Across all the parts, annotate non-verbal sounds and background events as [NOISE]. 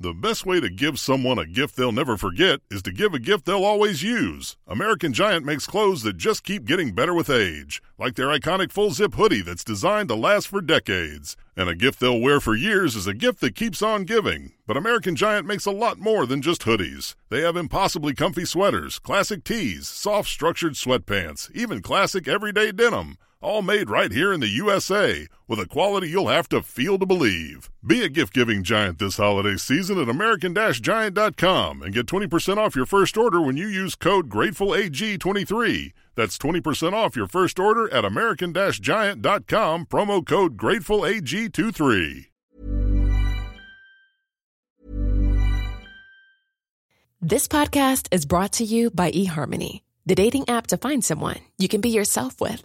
The best way to give someone a gift they'll never forget is to give a gift they'll always use. American Giant makes clothes that just keep getting better with age, like their iconic full zip hoodie that's designed to last for decades. And a gift they'll wear for years is a gift that keeps on giving. But American Giant makes a lot more than just hoodies. They have impossibly comfy sweaters, classic tees, soft structured sweatpants, even classic everyday denim all made right here in the USA with a quality you'll have to feel to believe. Be a gift giving giant this holiday season at American Giant.com and get 20% off your first order when you use code GratefulAG23. That's 20% off your first order at American Giant.com, promo code GratefulAG23. This podcast is brought to you by eHarmony, the dating app to find someone you can be yourself with.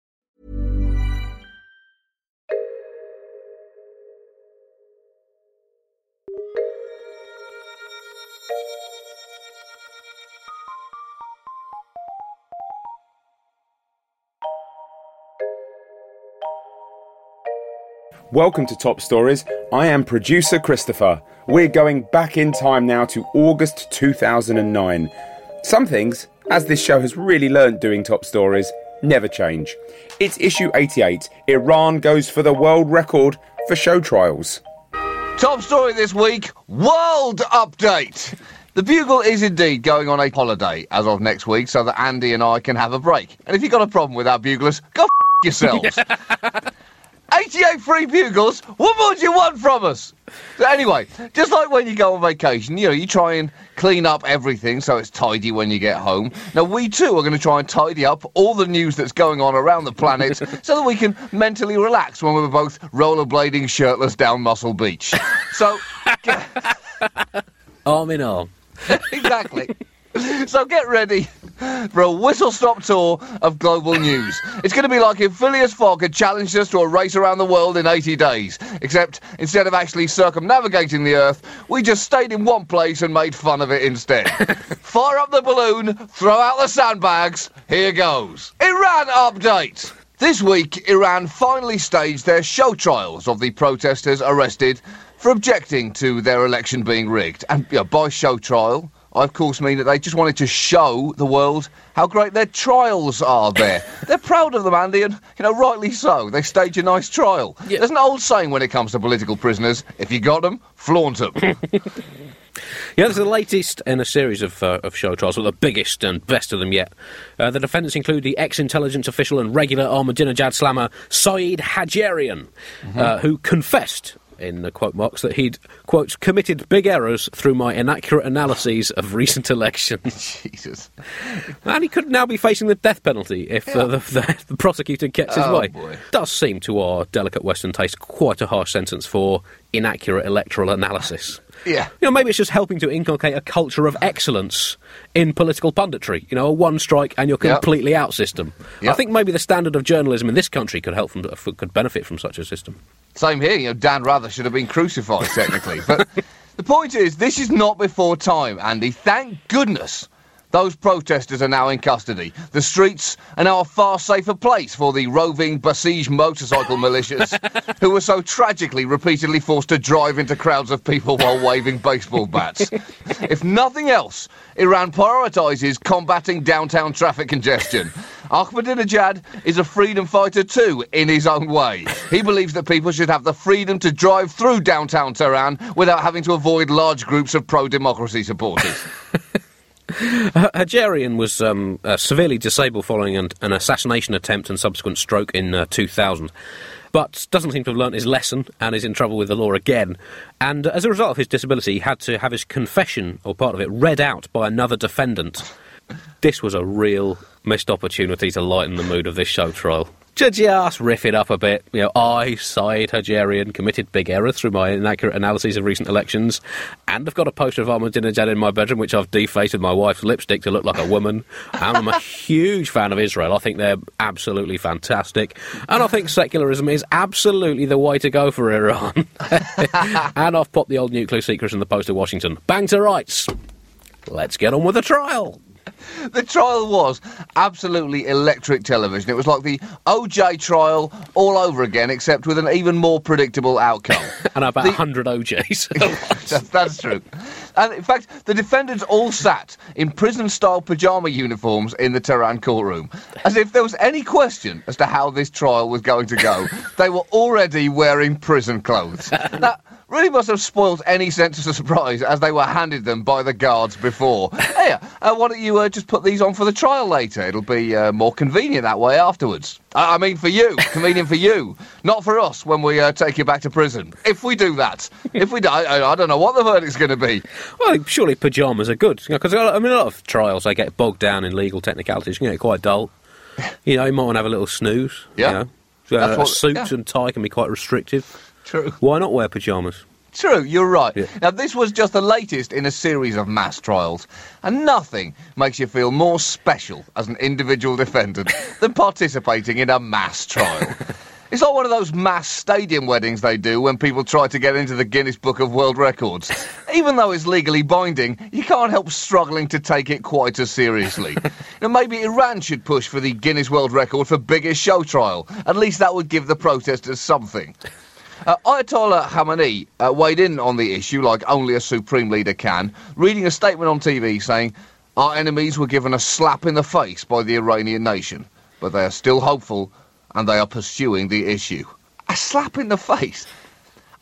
Welcome to Top Stories. I am producer Christopher. We're going back in time now to August 2009. Some things, as this show has really learnt doing Top Stories, never change. It's issue 88. Iran goes for the world record for show trials. Top story this week World Update. The Bugle is indeed going on a holiday as of next week so that Andy and I can have a break. And if you've got a problem with our buglers, go f yourselves. [LAUGHS] 88 free bugles. What more do you want from us? So anyway, just like when you go on vacation, you know, you try and clean up everything so it's tidy when you get home. Now, we too are going to try and tidy up all the news that's going on around the planet [LAUGHS] so that we can mentally relax when we're both rollerblading shirtless down Muscle Beach. So, [LAUGHS] Arm in arm. [LAUGHS] exactly. So get ready [LAUGHS] for a whistle-stop tour of global news. It's going to be like if Phileas Fogg had challenged us to a race around the world in 80 days, except instead of actually circumnavigating the Earth, we just stayed in one place and made fun of it instead. [LAUGHS] Fire up the balloon, throw out the sandbags, here goes. Iran update. This week, Iran finally staged their show trials of the protesters arrested for objecting to their election being rigged. And you know, by show trial, I of course mean that they just wanted to show the world how great their trials are there. [LAUGHS] They're proud of them, Andy, and you know, rightly so. They stage a nice trial. There's an old saying when it comes to political prisoners: if you got them, flaunt them. [LAUGHS] Yeah, this is the latest in a series of, uh, of show trials, but the biggest and best of them yet. Uh, the defendants include the ex-intelligence official and regular Ahmadinejad slammer Saeed Hajarian, uh, who confessed in the quote marks, that he'd, quote, committed big errors through my inaccurate analyses of recent elections. [LAUGHS] Jesus. and he could now be facing the death penalty if uh, the, the, [LAUGHS] the prosecutor gets his Oh, way. boy. Does seem to our delicate Western taste quite a harsh sentence for inaccurate electoral analysis. [LAUGHS] Yeah. You know, maybe it's just helping to inculcate a culture of excellence in political punditry. You know, a one strike and you're Yep. completely out system. I think maybe the standard of journalism in this country could help from could benefit from such a system. Same here. You know, Dan Rather should have been crucified technically, but [LAUGHS] the point is, this is not before time, Andy. Thank goodness. Those protesters are now in custody. The streets are now a far safer place for the roving, besieged motorcycle militias [LAUGHS] who were so tragically repeatedly forced to drive into crowds of people while waving baseball bats. [LAUGHS] If nothing else, Iran prioritises combating downtown traffic congestion. Ahmadinejad is a freedom fighter too, in his own way. He believes that people should have the freedom to drive through downtown Tehran without having to avoid large groups of pro-democracy supporters. [LAUGHS] Hajarian was um, uh, severely disabled following an, an assassination attempt and subsequent stroke in uh, 2000. But doesn't seem to have learnt his lesson and is in trouble with the law again. And uh, as a result of his disability, he had to have his confession, or part of it, read out by another defendant. This was a real missed opportunity to lighten the mood of this show trial. To just riff it up a bit, you know, I, Saeed Hajarian, committed big errors through my inaccurate analyses of recent elections, and I've got a poster of Ahmadinejad in my bedroom, which I've defaced with my wife's lipstick to look like a woman. And I'm a huge fan of Israel. I think they're absolutely fantastic, and I think secularism is absolutely the way to go for Iran. [LAUGHS] and I've popped the old nuclear secrets in the poster Washington. Bang to rights. Let's get on with the trial. [LAUGHS] The trial was absolutely electric television. It was like the OJ trial all over again, except with an even more predictable outcome. [LAUGHS] And about a The- 100 OJs. [LAUGHS] that's, that's true. And in fact, the defendants all sat in prison style pyjama uniforms in the Tehran courtroom. As if there was any question as to how this trial was going to go, they were already wearing prison clothes. That really must have spoilt any sense of surprise as they were handed them by the guards before. Hey, uh, why don't you uh, just put these on for the trial later? It'll be uh, more convenient that way afterwards. I I mean, for you, [LAUGHS] convenient for you, not for us when we uh, take you back to prison. If we do that, if we do, I, I don't know what the verdict's going to be. Well, surely pyjamas are good because I mean a lot of trials they get bogged down in legal technicalities. You know, quite dull. [LAUGHS] You know, you might want to have a little snooze. Yeah. You know. Uh, what- a suit yeah. and tie can be quite restrictive. True. Why not wear pyjamas? True, you're right. Yeah. Now, this was just the latest in a series of mass trials, and nothing makes you feel more special as an individual defendant [LAUGHS] than participating in a mass trial. [LAUGHS] It's like one of those mass stadium weddings they do when people try to get into the Guinness Book of World Records. [LAUGHS] Even though it's legally binding, you can't help struggling to take it quite as seriously. now, maybe Iran should push for the Guinness World Record for biggest show trial. At least that would give the protesters something. Uh, Ayatollah Khamenei uh, weighed in on the issue like only a supreme leader can, reading a statement on TV saying, Our enemies were given a slap in the face by the Iranian nation, but they are still hopeful and they are pursuing the issue. A slap in the face?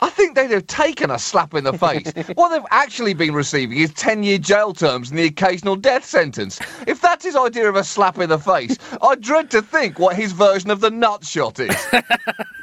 I think they'd have taken a slap in the face. [LAUGHS] what they've actually been receiving is 10 year jail terms and the occasional death sentence. If that's his idea of a slap in the face, I dread to think what his version of the nut shot is. [LAUGHS]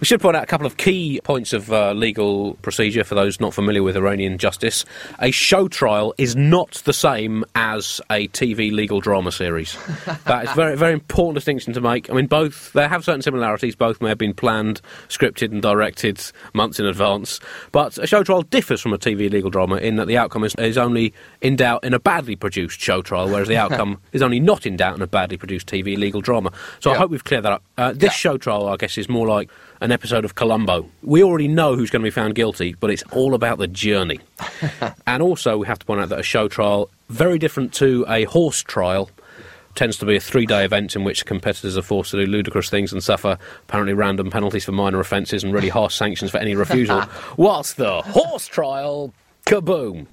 We should point out a couple of key points of uh, legal procedure for those not familiar with Iranian justice. A show trial is not the same as a TV legal drama series. [LAUGHS] that is very, very important distinction to make. I mean, both they have certain similarities. Both may have been planned, scripted, and directed months in advance. But a show trial differs from a TV legal drama in that the outcome is, is only in doubt in a badly produced show trial, whereas the outcome [LAUGHS] is only not in doubt in a badly produced TV legal drama. So I hope we've cleared that up. Uh, this show trial, I guess, is more like an episode of Columbo. We already know who's going to be found guilty, but it's all about the journey. [LAUGHS] and also, we have to point out that a show trial, very different to a horse trial, tends to be a three day event in which competitors are forced to do ludicrous things and suffer apparently random penalties for minor offences and really harsh sanctions for any refusal. [LAUGHS] Whilst the horse trial, kaboom!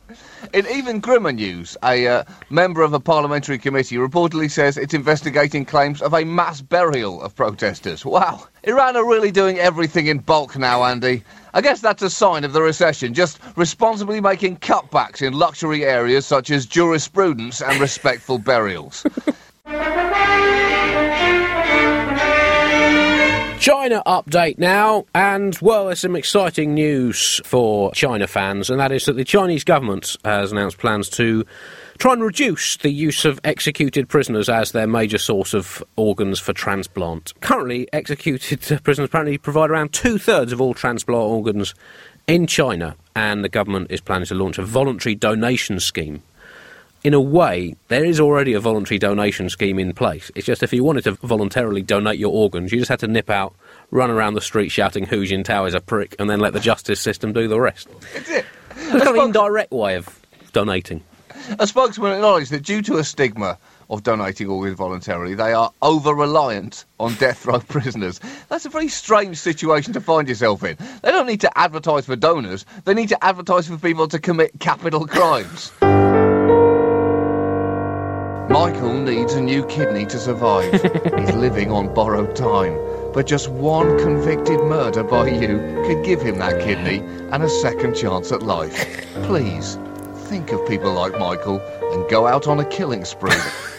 In even grimmer news, a uh, member of a parliamentary committee reportedly says it's investigating claims of a mass burial of protesters. Wow, Iran are really doing everything in bulk now, Andy. I guess that's a sign of the recession, just responsibly making cutbacks in luxury areas such as jurisprudence and respectful burials. [LAUGHS] China update now, and well, there's some exciting news for China fans, and that is that the Chinese government has announced plans to try and reduce the use of executed prisoners as their major source of organs for transplant. Currently, executed [LAUGHS] prisoners apparently provide around two thirds of all transplant organs in China, and the government is planning to launch a voluntary donation scheme in a way, there is already a voluntary donation scheme in place. It's just if you wanted to voluntarily donate your organs, you just had to nip out, run around the street shouting Hu Jintao is a prick, and then let the justice system do the rest. [LAUGHS] It's it. It's kind of an indirect way of donating. A spokesman acknowledged that due to a stigma of donating organs voluntarily, they are over reliant on death row [LAUGHS] prisoners. That's a very strange situation to find yourself in. They don't need to advertise for donors, they need to advertise for people to commit capital [LAUGHS] crimes. Michael needs a new kidney to survive. [LAUGHS] He's living on borrowed time. But just one convicted murder by you could give him that kidney and a second chance at life. Please, think of people like Michael and go out on a killing spree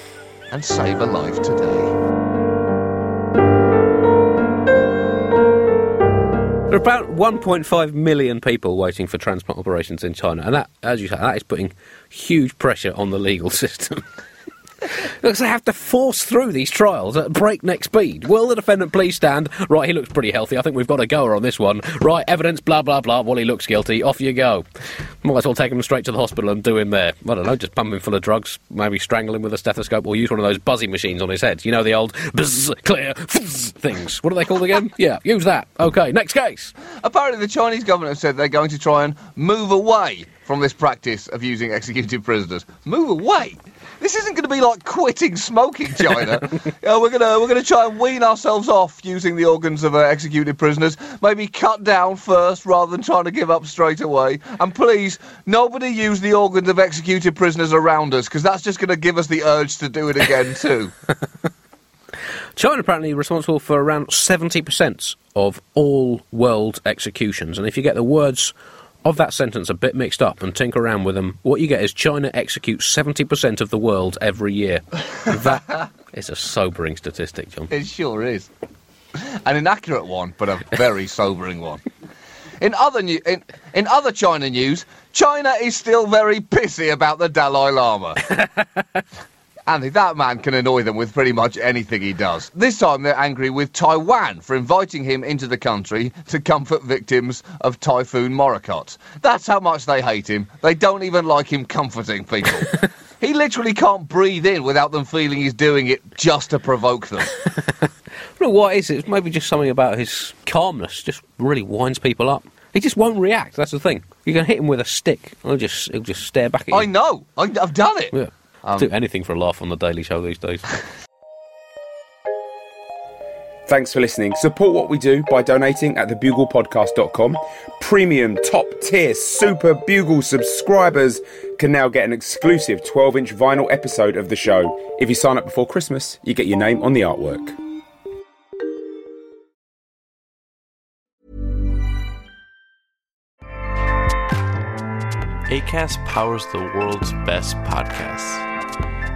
[LAUGHS] and save a life today. There are about 1.5 million people waiting for transplant operations in China, and that, as you say, that is putting huge pressure on the legal [LAUGHS] system. Because they have to force through these trials at breakneck speed. Will the defendant please stand? Right, he looks pretty healthy. I think we've got a goer on this one. Right, evidence, blah, blah, blah. Well, he looks guilty. Off you go. Might as well take him straight to the hospital and do him there. I don't know, just pump him full of drugs, maybe strangle him with a stethoscope or use one of those buzzy machines on his head. You know, the old buzz, clear, things. What are they called again? Yeah, use that. Okay, next case. Apparently, the Chinese government have said they're going to try and move away from this practice of using executed prisoners. Move away? This isn't going to be like quitting smoking, China. [LAUGHS] uh, we're gonna we're gonna try and wean ourselves off using the organs of uh, executed prisoners. Maybe cut down first rather than trying to give up straight away. And please, nobody use the organs of executed prisoners around us because that's just going to give us the urge to do it again too. [LAUGHS] China apparently responsible for around 70% of all world executions. And if you get the words of that sentence a bit mixed up and tinker around with them, what you get is China executes 70% of the world every year. that [LAUGHS] is a sobering statistic, John. It sure is. An inaccurate one, but a very [LAUGHS] sobering one. In other, new- in, in other China news, China is still very pissy about the Dalai Lama. [LAUGHS] Andy, that man can annoy them with pretty much anything he does. This time they're angry with Taiwan for inviting him into the country to comfort victims of Typhoon Morakot. That's how much they hate him. They don't even like him comforting people. [LAUGHS] he literally can't breathe in without them feeling he's doing it just to provoke them. [LAUGHS] Know what it is. Maybe just something about his calmness. Just really winds people up. He just won't react. That's the thing. You can hit him with a stick. He'll just he'll just stare back at you. I know. I, I've done it. Yeah. Um, Do anything for a laugh on the Daily Show these days. Thanks for listening. Support what we do by donating at thebuglepodcast.com. Premium, top tier, super bugle subscribers can now get an exclusive 12 inch vinyl episode of the show. If you sign up before Christmas, you get your name on the artwork. ACAST powers the world's best podcasts.